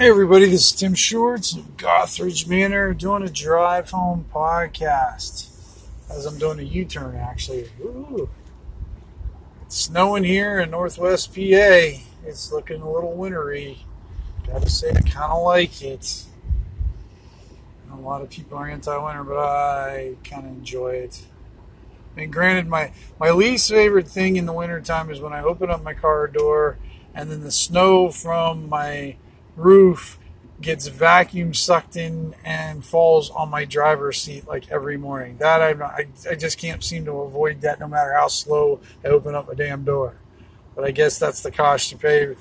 Hey everybody, this is Tim Shorts of Gothridge Manor doing a drive home podcast. As I'm doing a U-turn actually. Ooh. It's snowing here in northwest PA. It's looking a little wintry. Gotta say I kinda like it. A lot of people are anti-winter, but I kinda enjoy it. And granted my, my least favorite thing in the wintertime is when I open up my car door and then the snow from my roof gets vacuum sucked in and falls on my driver's seat like every morning. That I'm not, I, I just can't seem to avoid that no matter how slow I open up a damn door. But I guess that's the cost you pay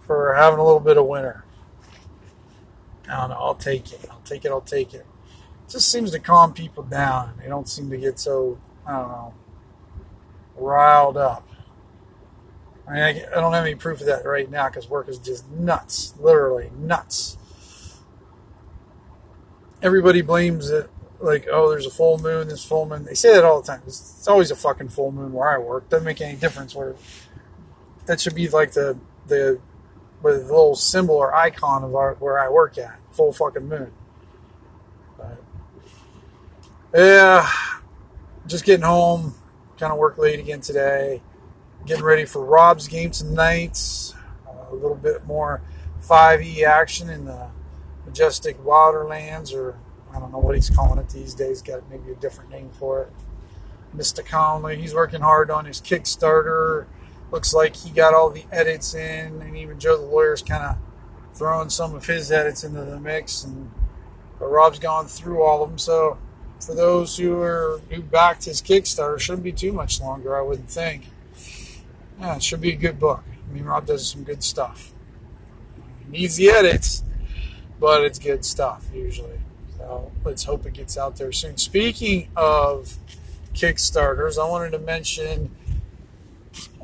for having a little bit of winter. I don't know. I'll take it. I'll take it. I'll take it. it just seems to calm people down. They don't seem to get so, I don't know, riled up. I mean, I, I don't have any proof of that right now because work is just nuts, literally nuts. Everybody blames it like, oh, there's a full moon, this full moon. They say that all the time. It's, it's always a fucking full moon where I work. Doesn't make any difference where that should be like the the with the little symbol or icon of our where I work at. Full fucking moon. But yeah, just getting home. Kind of work late again today getting ready for Rob's game tonight. Uh, a little bit more 5e action in the Majestic Wilderlands, or I don't know what he's calling it these days. Got maybe a different name for it. Mr. Conley, he's working hard on his Kickstarter. Looks like he got all the edits in, and even Joe the lawyer's kind of throwing some of his edits into the mix. And but Rob's gone through all of them, so for those who are who backed his Kickstarter, shouldn't be too much longer, I wouldn't think. Yeah, it should be a good book. I mean, Rob does some good stuff. needs the edits, but it's good stuff usually. So let's hope it gets out there soon. Speaking of Kickstarters, I wanted to mention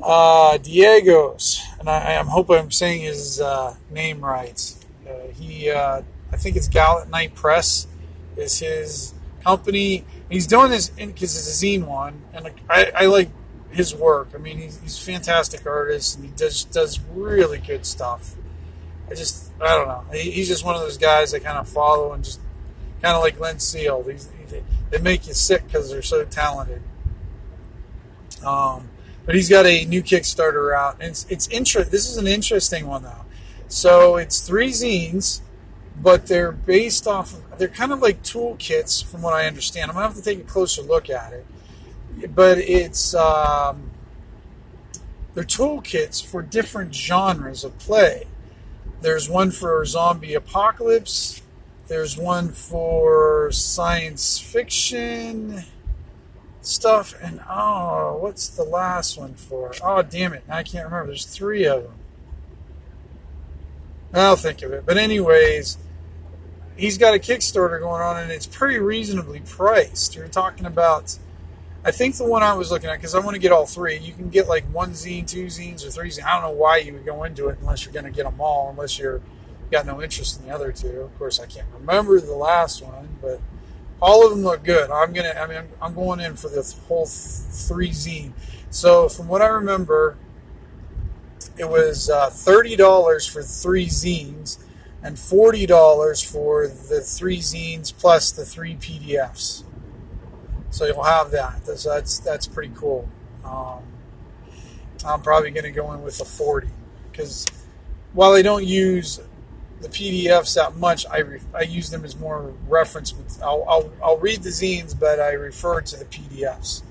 uh, Diego's, and I, am hoping I'm saying his uh, name right. Uh, he, uh, I think it's Gallant Knight Press, is his company. He's doing this because it's a zine one, and I, I like his work. I mean, he's, he's a fantastic artist and he does does really good stuff. I just I don't know. He, he's just one of those guys I kind of follow and just kind of like Len Seal. These they, they make you sick because they're so talented. Um, but he's got a new Kickstarter out, and it's it's inter- This is an interesting one though. So it's three zines, but they're based off. Of, they're kind of like toolkits, from what I understand. I'm gonna have to take a closer look at it but it's um, they're toolkits for different genres of play. There's one for zombie apocalypse. There's one for science fiction stuff, and oh, what's the last one for? Oh, damn it! I can't remember. There's three of them. I'll think of it. But anyways, he's got a Kickstarter going on, and it's pretty reasonably priced. You're talking about I think the one I was looking at, because I want to get all three, you can get like one zine, two zines, or three zines. I don't know why you would go into it unless you're going to get them all, unless you're got no interest in the other two. Of course, I can't remember the last one, but all of them look good. I'm gonna, I mean, I'm going in for the whole three zine. So from what I remember, it was uh, thirty dollars for three zines and forty dollars for the three zines plus the three PDFs. So you'll have that. That's that's, that's pretty cool. Um, I'm probably going to go in with a 40 because while I don't use the PDFs that much, I, re- I use them as more reference. I'll, I'll, I'll read the zines, but I refer to the PDFs.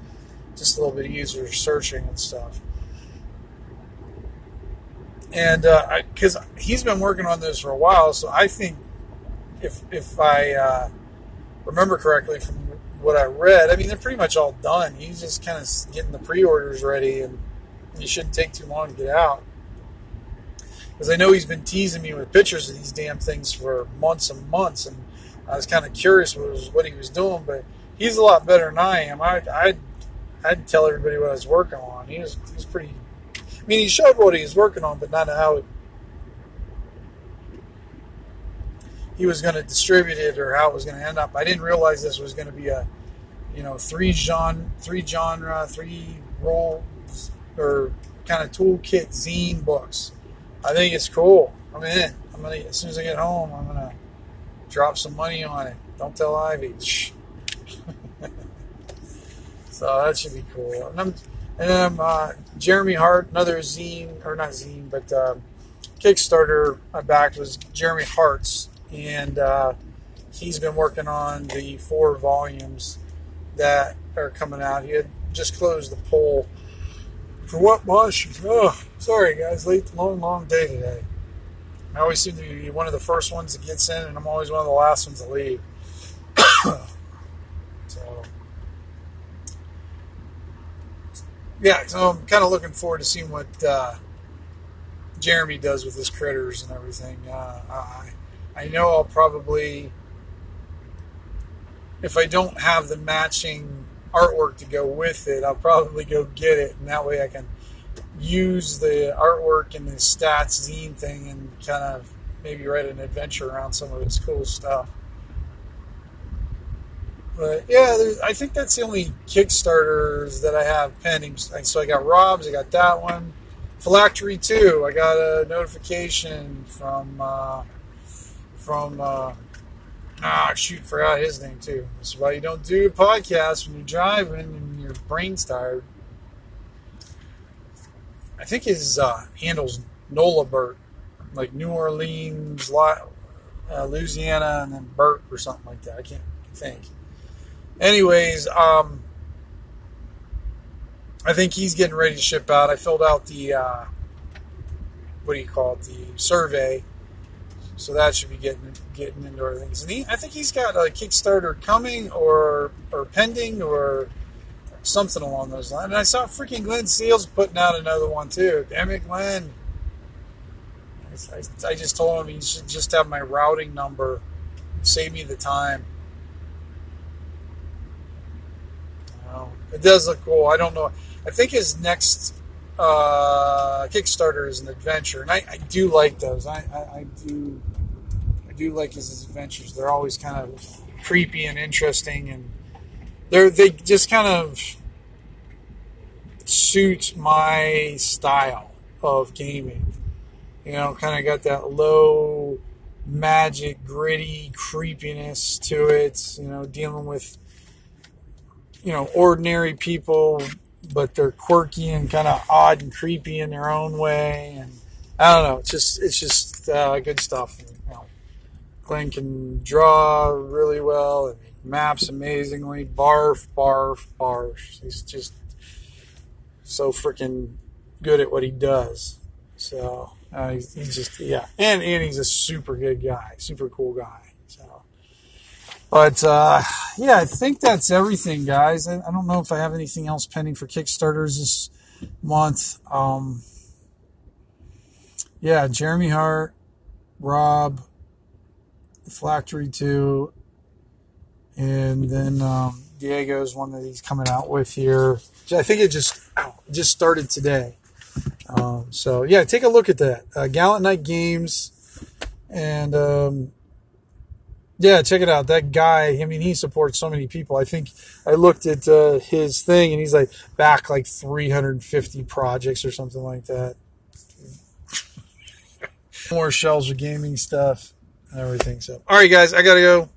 Just a little bit easier searching and stuff. And because uh, he's been working on this for a while, so I think if if I uh, remember correctly from what I read, I mean, they're pretty much all done. He's just kind of getting the pre-orders ready, and he shouldn't take too long to get out. Because I know he's been teasing me with pictures of these damn things for months and months, and I was kind of curious what, was, what he was doing. But he's a lot better than I am. I, I'd, I'd tell everybody what I was working on. He was, he was pretty. I mean, he showed what he was working on, but not how it he was going to distribute it or how it was going to end up. I didn't realize this was going to be a, you know, three genre, three genre, three role or kind of toolkit zine books. I think it's cool. I'm in. I'm gonna as soon as I get home, I'm gonna drop some money on it. Don't tell Ivy. so that should be cool. And, I'm, and then uh, Jeremy Hart, another zine or not zine, but uh, Kickstarter I backed was Jeremy Hart's, and uh, he's been working on the four volumes that are coming out. He had just closed the poll for what was Oh, sorry guys, late, long, long day today. I always seem to be one of the first ones that gets in, and I'm always one of the last ones to leave. so, yeah, so I'm kind of looking forward to seeing what uh, Jeremy does with his critters and everything. Uh, I, I know I'll probably, if I don't have the matching artwork to go with it, I'll probably go get it, and that way I can use the artwork and the stats zine thing and kind of maybe write an adventure around some of his cool stuff. But yeah, I think that's the only Kickstarters that I have pending. So I got Rob's, I got that one. Phylactery 2, I got a notification from uh, from uh, ah shoot, forgot his name too. That's why you don't do podcasts when you're driving and your brain's tired. I think his uh, handle's Nola Burt, like New Orleans, uh, Louisiana, and then Burt or something like that. I can't think. Anyways, um, I think he's getting ready to ship out. I filled out the uh, what do you call it? The survey, so that should be getting getting into our things. And he, I think he's got a Kickstarter coming or or pending or something along those lines. And I saw freaking Glynn Seals putting out another one too. Damn it, Glynn. I, I just told him he should just have my routing number. Save me the time. it does look cool. I don't know. I think his next uh, Kickstarter is an adventure, and I, I do like those. I, I, I, do I do like his adventures. They're always kind of creepy and interesting, and they're they just kind of suit my style of gaming. You know, kind of got that low magic, gritty creepiness to it. You know, dealing with you know ordinary people, but they're quirky and kind of odd and creepy in their own way. And I don't know, it's just it's just uh, good stuff. You know, Glynn can draw really well and maps amazingly. Barf, barf, barf. He's just so freaking good at what he does. So uh, he's, he's, just yeah, and and he's a super good guy, super cool guy. But uh, yeah, I think that's everything, guys. I, I, don't know if I have anything else pending for Kickstarters this month. Um, yeah, Jeremy Hart, Rob, Phylactery Two, and then um, Diego's one that he's coming out with here. I think it just just started today. Um, so yeah, take a look at that. Uh, Gallant Knight Games, and um, yeah, check it out. That guy, I mean, he supports so many people. I think I looked at uh, his thing, and he's like back like 350 projects or something like that. More shelves of gaming stuff and everything. So, all right, guys, I gotta go.